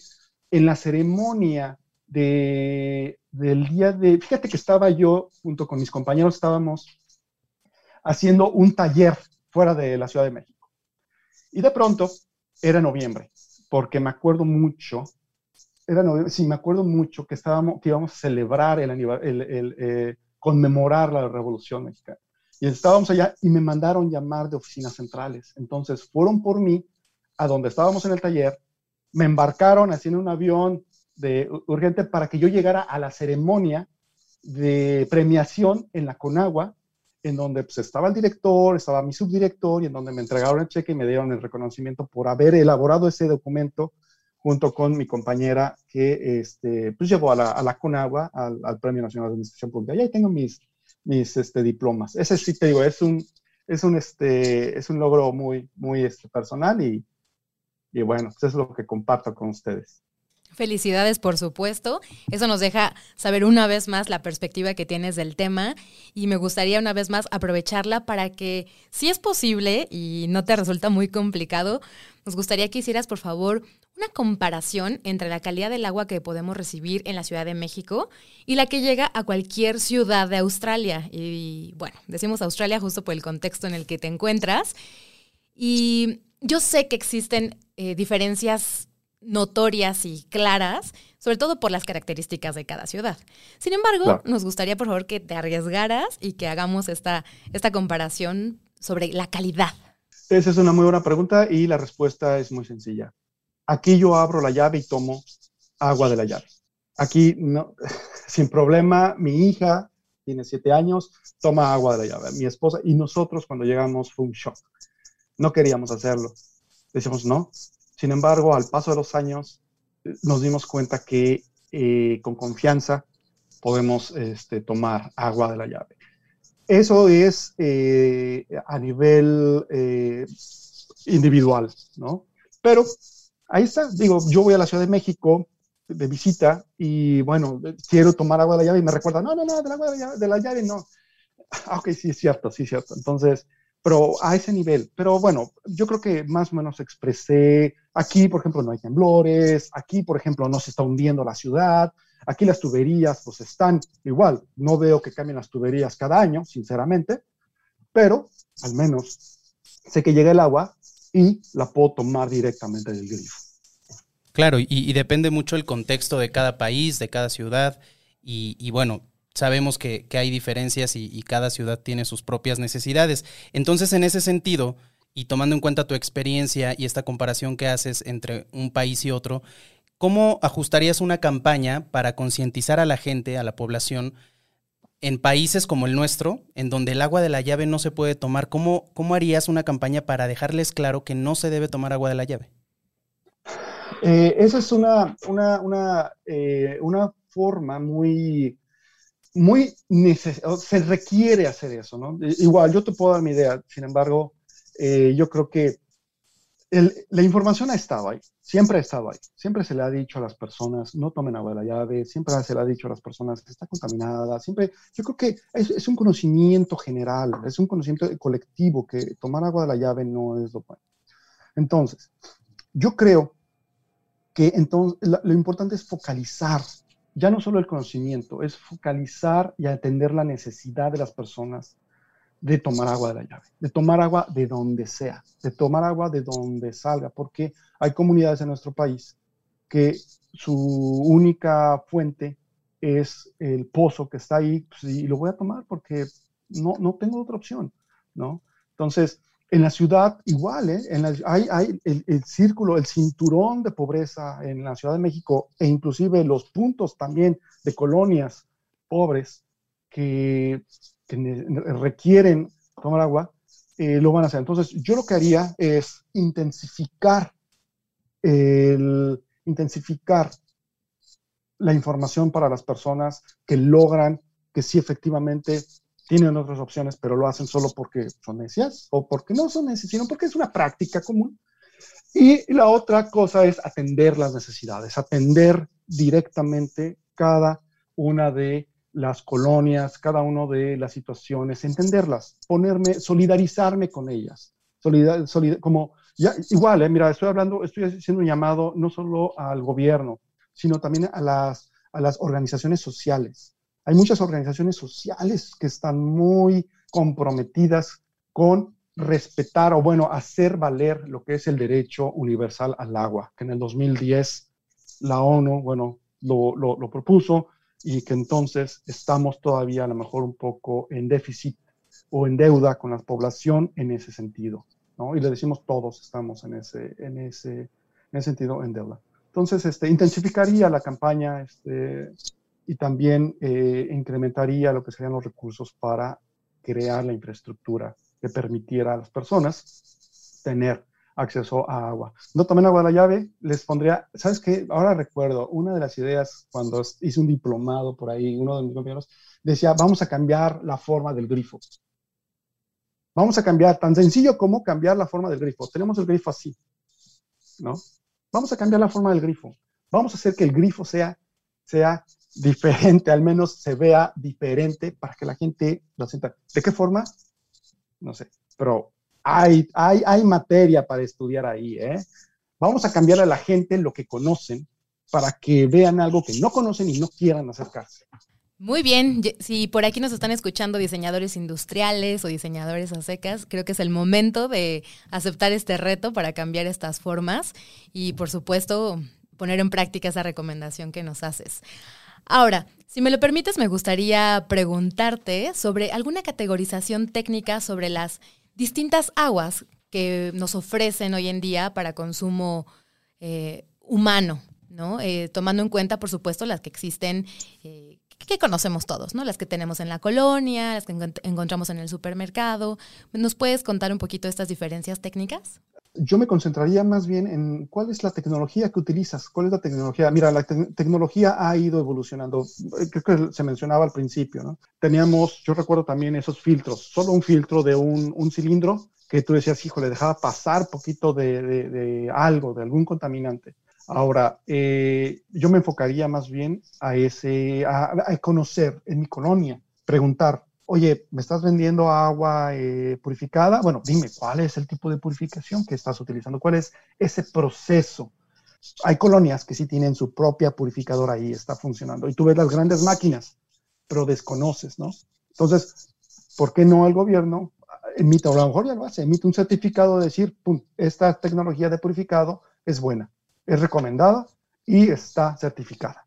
en la ceremonia de, del día de, fíjate que estaba yo junto con mis compañeros, estábamos haciendo un taller fuera de la Ciudad de México. Y de pronto era noviembre, porque me acuerdo mucho, era noviembre, sí, me acuerdo mucho que, estábamos, que íbamos a celebrar, el, el, el eh, conmemorar la Revolución Mexicana. Y estábamos allá y me mandaron llamar de oficinas centrales. Entonces fueron por mí a donde estábamos en el taller, me embarcaron haciendo un avión de urgente para que yo llegara a la ceremonia de premiación en la Conagua en donde pues, estaba el director, estaba mi subdirector y en donde me entregaron el cheque y me dieron el reconocimiento por haber elaborado ese documento junto con mi compañera que este, pues llegó a la, a la Conagua, al, Premio Nacional de Administración Pública. Y ahí tengo mis, mis este, diplomas. Ese sí te digo, es un, es un, este, es un logro muy, muy este, personal y, y bueno, pues es lo que comparto con ustedes. Felicidades, por supuesto. Eso nos deja saber una vez más la perspectiva que tienes del tema y me gustaría una vez más aprovecharla para que, si es posible y no te resulta muy complicado, nos gustaría que hicieras, por favor, una comparación entre la calidad del agua que podemos recibir en la Ciudad de México y la que llega a cualquier ciudad de Australia. Y bueno, decimos Australia justo por el contexto en el que te encuentras. Y yo sé que existen eh, diferencias notorias y claras, sobre todo por las características de cada ciudad. Sin embargo, nos gustaría, por favor, que te arriesgaras y que hagamos esta, esta comparación sobre la calidad. Esa es una muy buena pregunta y la respuesta es muy sencilla. Aquí yo abro la llave y tomo agua de la llave. Aquí, no, [LAUGHS] sin problema, mi hija tiene siete años, toma agua de la llave. Mi esposa y nosotros cuando llegamos fue un shock. No queríamos hacerlo. Decimos, no, sin embargo, al paso de los años, nos dimos cuenta que eh, con confianza podemos este, tomar agua de la llave. Eso es eh, a nivel eh, individual, ¿no? Pero ahí está, digo, yo voy a la Ciudad de México de visita y bueno, quiero tomar agua de la llave y me recuerda, no, no, no, del agua de la llave, no. [LAUGHS] Ah, sí, es cierto, sí, es cierto. Entonces, pero a ese nivel. Pero bueno, yo creo que más o menos expresé, aquí por ejemplo no hay temblores, aquí por ejemplo no se está hundiendo la ciudad, aquí las tuberías pues están igual, no veo que cambien las tuberías cada año, sinceramente, pero al menos sé que llega el agua y la puedo tomar directamente del grifo. Claro, y, depende mucho el contexto de cada país, de cada ciudad, y, bueno, sabemos que, hay diferencias y, cada ciudad tiene sus propias necesidades. Entonces, en ese sentido, y tomando en cuenta tu experiencia y esta comparación que haces entre un país y otro, ¿cómo ajustarías una campaña para concientizar a la gente, a la población, en países como el nuestro, en donde el agua de la llave no se puede tomar? ¿Cómo, cómo harías una campaña para dejarles claro que no se debe tomar agua de la llave? Eh, esa es una, una, una, eh, una forma muy, muy se requiere hacer eso, ¿no? Igual, yo te puedo dar mi idea, sin embargo, eh, yo creo que la información ha estado ahí, siempre ha estado ahí, siempre se le ha dicho a las personas, no tomen agua de la llave, siempre se le ha dicho a las personas está contaminada, siempre, yo creo que es un conocimiento general, es un conocimiento colectivo que tomar agua de la llave no es lo bueno. Entonces, yo creo que entonces lo importante es focalizar, ya no solo el conocimiento, es focalizar y atender la necesidad de las personas de tomar agua de la llave, de tomar agua de donde sea, de tomar agua de donde salga, porque hay comunidades en nuestro país que su única fuente es el pozo que está ahí pues, y lo voy a tomar porque no, no tengo otra opción, ¿no? Entonces, en la ciudad igual, ¿eh? En hay, el, círculo, el cinturón de pobreza en la Ciudad de México e inclusive los puntos también de colonias pobres que que requieren tomar agua, eh, lo van a hacer. Entonces, yo lo que haría es intensificar, el, intensificar la información para las personas que logran que sí efectivamente tienen otras opciones, pero lo hacen solo porque son necias o porque no son necias, sino porque es una práctica común. Y la otra cosa es atender las necesidades, atender directamente cada una de las colonias, cada una de las situaciones, entenderlas, ponerme, solidarizarme con ellas. Solidar, como, ya, igual, eh, mira, estoy hablando, estoy haciendo un llamado no solo al gobierno, sino también a las, a las organizaciones sociales. Hay muchas organizaciones sociales que están muy comprometidas con respetar o, bueno, hacer valer lo que es el derecho universal al agua, que en el 2010 la ONU, bueno, lo, lo, lo propuso, y que entonces estamos todavía a lo mejor un poco en déficit o en deuda con la población en ese sentido, ¿no? Y le decimos todos estamos en ese, en ese, en ese sentido en deuda. Entonces, este, intensificaría la campaña este, y también eh, incrementaría lo que serían los recursos para crear la infraestructura que permitiera a las personas tener acceso a agua. No tomen agua de la llave, les pondría, ¿sabes qué? Ahora recuerdo, una de las ideas cuando hice un diplomado por ahí, uno de mis compañeros decía, vamos a cambiar la forma del grifo. Vamos a cambiar, tan sencillo como cambiar la forma del grifo. Tenemos el grifo así, ¿no? Vamos a cambiar la forma del grifo. Vamos a hacer que el grifo sea, sea diferente, al menos se vea diferente para que la gente lo sienta. ¿De qué forma? No sé, pero hay, hay, hay materia para estudiar ahí. ¿eh? Vamos a cambiar a la gente lo que conocen para que vean algo que no conocen y no quieran acercarse. Muy bien, si por aquí nos están escuchando diseñadores industriales o diseñadores a secas, creo que es el momento de aceptar este reto para cambiar estas formas y por supuesto poner en práctica esa recomendación que nos haces. Ahora, si me lo permites, me gustaría preguntarte sobre alguna categorización técnica sobre las distintas aguas que nos ofrecen hoy en día para consumo eh, humano, ¿no? Eh, tomando en cuenta, por supuesto, las que existen, eh, que conocemos todos, ¿no? Las que tenemos en la colonia, las que encontramos en el supermercado. ¿Nos puedes contar un poquito estas diferencias técnicas? Yo me concentraría más bien en cuál es la tecnología que utilizas, cuál es la tecnología. Mira, la tecnología ha ido evolucionando. Creo que se mencionaba al principio, ¿no? Teníamos, yo recuerdo también esos filtros, solo un filtro de un, un cilindro que tú decías, hijo, le dejaba pasar poquito de, algo, de algún contaminante. Ahora, eh, yo me enfocaría más bien a ese, a, conocer en mi colonia, preguntar, oye, ¿me estás vendiendo agua eh, purificada? Bueno, dime, ¿cuál es el tipo de purificación que estás utilizando? ¿Cuál es ese proceso? Hay colonias que sí tienen su propia purificadora ahí, está funcionando. Y tú ves las grandes máquinas, pero desconoces, ¿no? Entonces, ¿por qué no el gobierno emite, o lo mejor ya lo hace, emite un certificado de decir, pum, esta tecnología de purificado es buena, es recomendada y está certificada.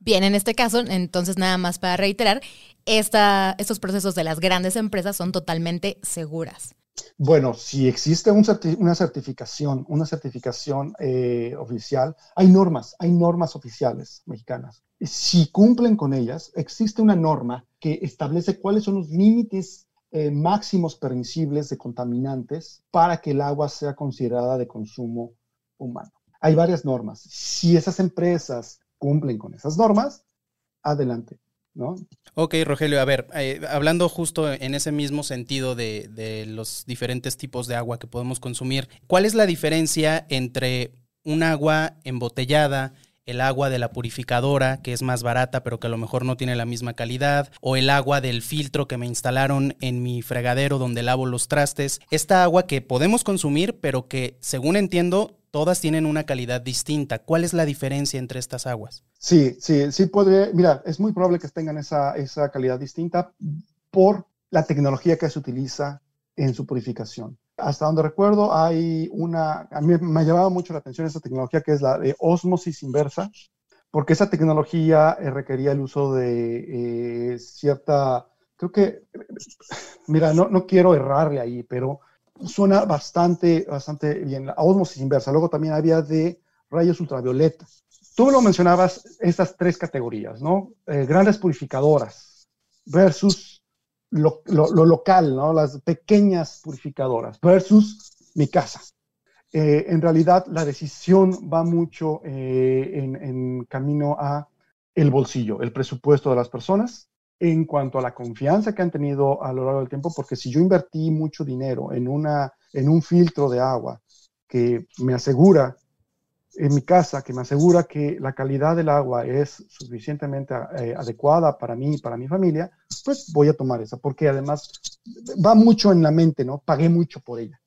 Bien, en este caso, entonces nada más para reiterar, esta, estos procesos de las grandes empresas son totalmente seguras. Bueno, si existe una certificación, una certificación eh, oficial, hay normas, hay normas oficiales mexicanas. Si cumplen con ellas, existe una norma que establece cuáles son los límites eh, máximos permisibles de contaminantes para que el agua sea considerada de consumo humano. Hay varias normas. Si esas empresas cumplen con esas normas, adelante. ¿no? Ok, Rogelio, a ver, eh, hablando justo en ese mismo sentido de, de, los diferentes tipos de agua que podemos consumir, ¿cuál es la diferencia entre un agua embotellada, el agua de la purificadora, que es más barata, pero que a lo mejor no tiene la misma calidad, o el agua del filtro que me instalaron en mi fregadero donde lavo los trastes. Esta agua que podemos consumir, pero que, según entiendo, todas tienen una calidad distinta. ¿Cuál es la diferencia entre estas aguas? Sí, sí, sí puede. Mira, es muy probable que tengan esa, esa calidad distinta por la tecnología que se utiliza en su purificación. Hasta donde recuerdo, hay una, a mí me ha llamado mucho la atención esa tecnología que es la de osmosis inversa, porque esa tecnología eh, requería el uso de eh, cierta, creo que, mira, no, no quiero errarle ahí, pero suena bastante, bastante bien. La osmosis inversa. Luego también había de rayos ultravioleta. Tú lo mencionabas, estas tres categorías, ¿no? Eh, grandes purificadoras versus lo, local, ¿no? Las pequeñas purificadoras versus mi casa. Eh, en realidad, la decisión va mucho eh, en, en camino a el bolsillo, el presupuesto de las personas en cuanto a la confianza que han tenido a lo largo del tiempo, porque si yo invertí mucho dinero en, una, en un filtro de agua que me asegura en mi casa, que me asegura que la calidad del agua es suficientemente eh, adecuada para mí y para mi familia, pues voy a tomar esa, porque además va mucho en la mente, ¿no? Pagué mucho por ella,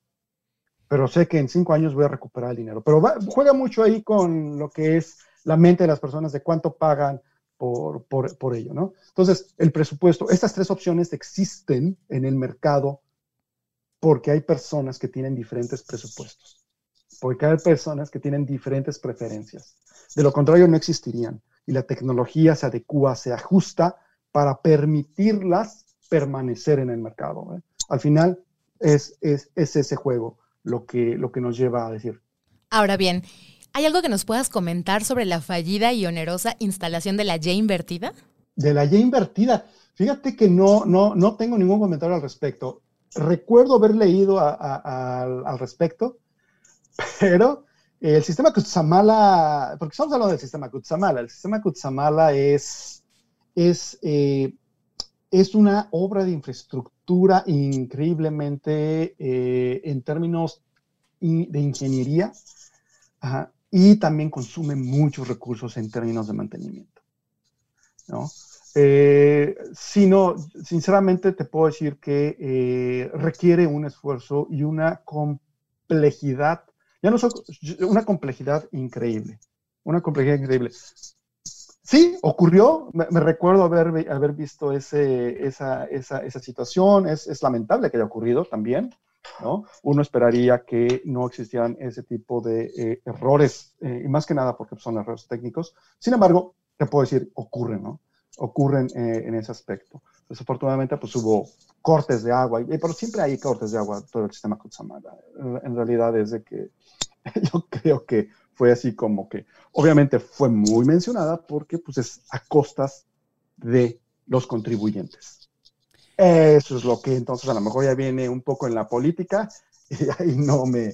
pero sé que en cinco años voy a recuperar el dinero, pero juega mucho ahí con lo que es la mente de las personas, de cuánto pagan, por, por, ello, ¿no? Entonces, el presupuesto, estas tres opciones existen en el mercado porque hay personas que tienen diferentes presupuestos, porque hay personas que tienen diferentes preferencias. De lo contrario, no existirían. Y la tecnología se adecua, se ajusta para permitirlas permanecer en el mercado. ¿eh? Al final, es, es, es, ese juego lo que, lo que nos lleva a decir. Ahora bien, ¿Hay algo que nos puedas comentar sobre la fallida y onerosa instalación de la Y invertida? De la Y invertida. Fíjate que no, no, no tengo ningún comentario al respecto. Recuerdo haber leído al respecto, [LAUGHS] pero el sistema Kutsamala, porque estamos hablando del sistema Kutsamala, el sistema Kutsamala es, es, eh, es una obra de infraestructura increíblemente eh, en términos de ingeniería. Ajá, y también consume muchos recursos en términos de mantenimiento. ¿no? Eh, sino, sinceramente te puedo decir que eh, requiere un esfuerzo y una complejidad, ya no una complejidad increíble, una complejidad increíble. Sí, ocurrió, me, recuerdo haber, haber visto ese, esa, esa, esa situación, es, es lamentable que haya ocurrido también, uno esperaría que no existieran ese tipo de eh, errores, eh, y más que nada porque son errores técnicos. Sin embargo, te puedo decir, ocurren, ¿no? Ocurren eh, en ese aspecto. Desafortunadamente, pues hubo cortes de agua, pero siempre hay cortes de agua todo el sistema Kutsamala. En realidad es de que [LAUGHS] yo creo que fue así como que, obviamente fue muy mencionada porque pues es a costas de los contribuyentes. Eso es lo que entonces a lo mejor ya viene un poco en la política [LAUGHS] y ahí no me,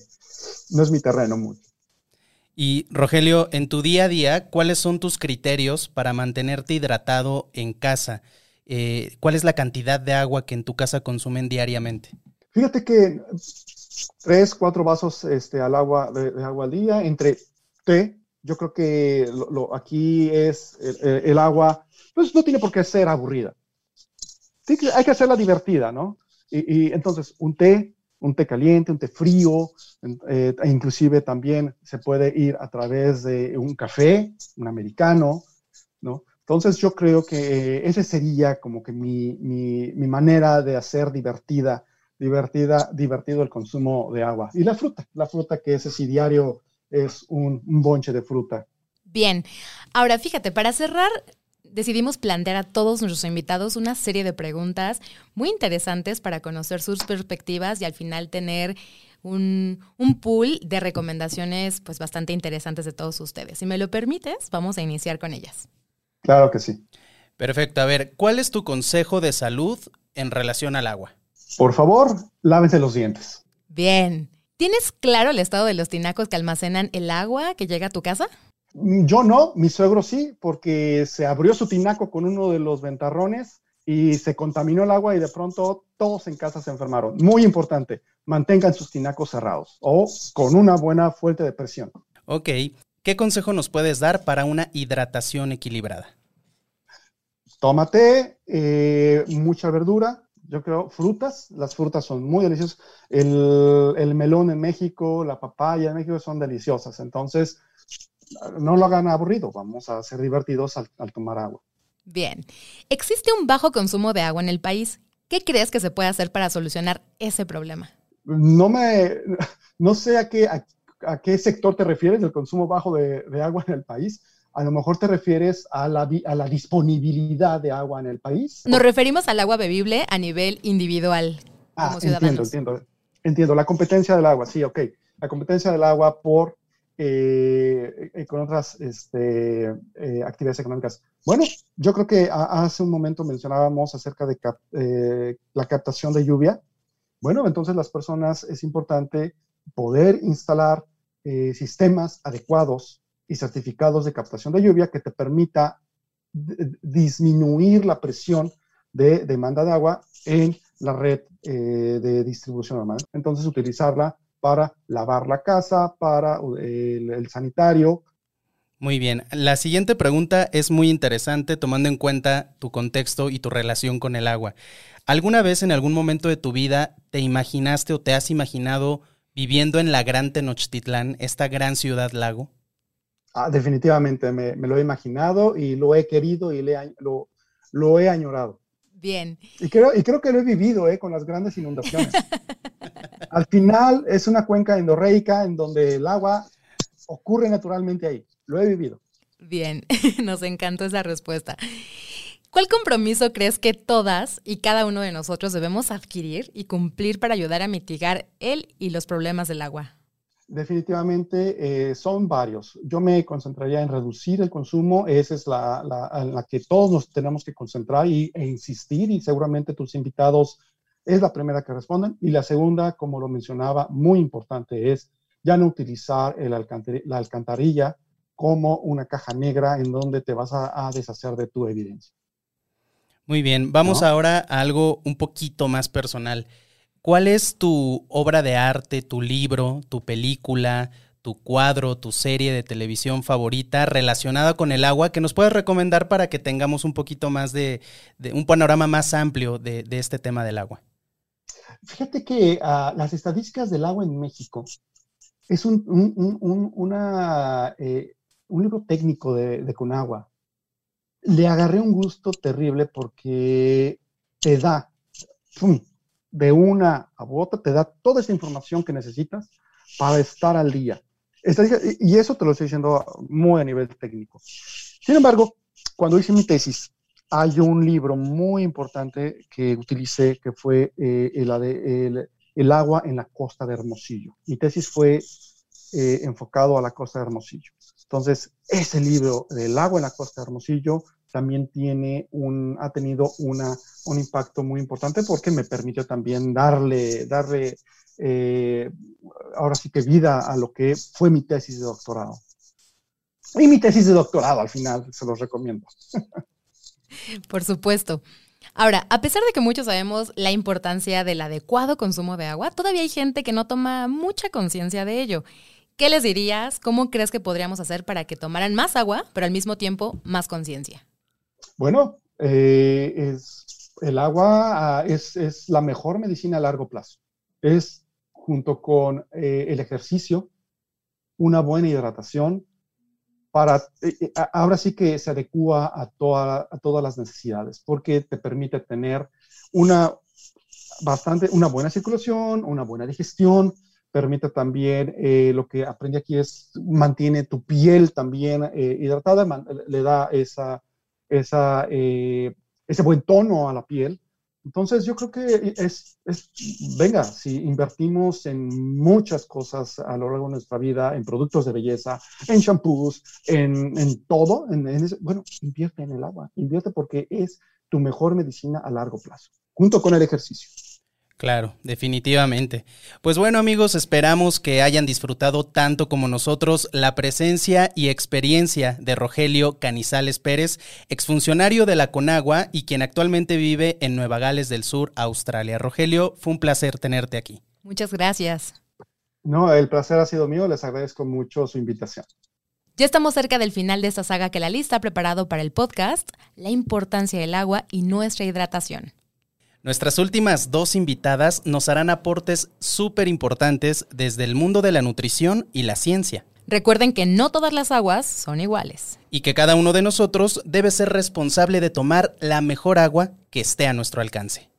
no es mi terreno mucho. Y Rogelio, en tu día a día, ¿cuáles son tus criterios para mantenerte hidratado en casa? Eh, ¿Cuál es la cantidad de agua que en tu casa consumen diariamente? Fíjate que tres, cuatro vasos este, al agua, de, agua al día, entre té, yo creo que lo, aquí es el, agua, pues no tiene por qué ser aburrida hay que hacerla divertida, ¿no? Y, entonces, un té, un té caliente, un té frío, eh, e inclusive también se puede ir a través de un café, un americano, ¿no? Entonces yo creo que ese sería como que mi, mi, mi, manera de hacer divertida, divertida, divertido el consumo de agua. Y la fruta, la fruta que es así diario, es un bonche de fruta. Bien, ahora fíjate, para cerrar, decidimos plantear a todos nuestros invitados una serie de preguntas muy interesantes para conocer sus perspectivas y al final tener un, pool de recomendaciones pues bastante interesantes de todos ustedes. Si me lo permites, vamos a iniciar con ellas. Claro que sí. Perfecto. A ver, ¿cuál es tu consejo de salud en relación al agua? Por favor, lávense los dientes. Bien. ¿Tienes claro el estado de los tinacos que almacenan el agua que llega a tu casa? Yo no, mi suegro sí, porque se abrió su tinaco con uno de los ventarrones y se contaminó el agua y de pronto todos en casa se enfermaron. Muy importante, mantengan sus tinacos cerrados o con una buena fuente de presión. Ok, ¿qué consejo nos puedes dar para una hidratación equilibrada? Tómate eh, mucha verdura, yo creo, frutas, las frutas son muy deliciosas. El, melón en México, la papaya en México son deliciosas, entonces no lo hagan aburrido, vamos a ser divertidos al tomar agua. Bien, existe un bajo consumo de agua en el país. ¿Qué crees que se puede hacer para solucionar ese problema? No me, no sé a qué, a, qué sector te refieres del consumo bajo de, agua en el país. A lo mejor te refieres a la, a la disponibilidad de agua en el país. Nos referimos al agua bebible a nivel individual. Ah, entiendo, entiendo. Entiendo. La competencia del agua, sí, ok. La competencia del agua por eh, eh, con otras este, eh, actividades económicas. Bueno, yo creo que hace un momento mencionábamos acerca de la captación de lluvia. Bueno, entonces las personas es importante poder instalar sistemas adecuados y certificados de captación de lluvia que te permita disminuir la presión de demanda de agua en la red de distribución normal. Entonces, utilizarla para lavar la casa, para el, sanitario. Muy bien. La siguiente pregunta es muy interesante tomando en cuenta tu contexto y tu relación con el agua. ¿Alguna vez en algún momento de tu vida te imaginaste o te has imaginado viviendo en la gran Tenochtitlán, esta gran ciudad lago? Ah, definitivamente, me, lo he imaginado y lo he querido y lo, lo he añorado. Bien. Y creo, y creo que lo he vivido eh, con las grandes inundaciones. [LAUGHS] Al final es una cuenca endorreica en donde el agua ocurre naturalmente ahí. Lo he vivido. Bien, [LAUGHS] nos encantó esa respuesta. ¿Cuál compromiso crees que todas y cada uno de nosotros debemos adquirir y cumplir para ayudar a mitigar el y los problemas del agua? Definitivamente eh, son varios. Yo me concentraría en reducir el consumo. Esa es la, la, que todos nos tenemos que concentrar y, e insistir y seguramente tus invitados es la primera que responden. Y la segunda, como lo mencionaba, muy importante es ya no utilizar el la alcantarilla como una caja negra en donde te vas a, deshacer de tu evidencia. Muy bien, vamos ahora a algo un poquito más personal. ¿Cuál es tu obra de arte, tu libro, tu película, tu cuadro, tu serie de televisión favorita relacionada con el agua que nos puedes recomendar para que tengamos un poquito más de, un panorama más amplio de este tema del agua? Fíjate que ah, las estadísticas del agua en México es un, una, eh, un libro técnico de, de, Conagua. Le agarré un gusto terrible porque te da, de una a otra, te da toda esa información que necesitas para estar al día. Y eso te lo estoy diciendo muy a nivel técnico. Sin embargo, cuando hice mi tesis, hay un libro muy importante que utilicé que fue eh, el, el, agua en la costa de Hermosillo. Mi tesis fue eh, enfocado a la costa de Hermosillo. Entonces, ese libro del agua en la costa de Hermosillo también tiene un, ha tenido una, un impacto muy importante porque me permitió también darle, darle eh, ahora sí que vida a lo que fue mi tesis de doctorado. Y mi tesis de doctorado al final, se los recomiendo. [LAUGHS] Por supuesto. Ahora, a pesar de que muchos sabemos la importancia del adecuado consumo de agua, todavía hay gente que no toma mucha conciencia de ello. ¿Qué les dirías? ¿Cómo crees que podríamos hacer para que tomaran más agua, pero al mismo tiempo más conciencia? Bueno, eh, es, el agua ah, es, la mejor medicina a largo plazo. Es, junto con eh, el ejercicio, una buena hidratación, para, eh, eh, ahora sí que se adecua a, toda, a todas las necesidades, porque te permite tener una, bastante, una buena circulación, una buena digestión, permite también, eh, lo que aprendí aquí es, mantiene tu piel también eh, hidratada, le da esa, esa, eh, ese buen tono a la piel. Entonces yo creo que es, es, venga, si invertimos en muchas cosas a lo largo de nuestra vida, en productos de belleza, en shampoos, en, en todo, en, bueno, invierte en el agua, invierte porque es tu mejor medicina a largo plazo, junto con el ejercicio. Claro, definitivamente. Pues bueno amigos, esperamos que hayan disfrutado tanto como nosotros la presencia y experiencia de Rogelio Canizales Pérez, exfuncionario de la Conagua y quien actualmente vive en Nueva Gales del Sur, Australia. Rogelio, fue un placer tenerte aquí. Muchas gracias. No, el placer ha sido mío, les agradezco mucho su invitación. Ya estamos cerca del final de esta saga que la lista ha preparado para el podcast, la importancia del agua y nuestra hidratación. Nuestras últimas dos invitadas nos harán aportes súper importantes desde el mundo de la nutrición y la ciencia. Recuerden que no todas las aguas son iguales. Y que cada uno de nosotros debe ser responsable de tomar la mejor agua que esté a nuestro alcance.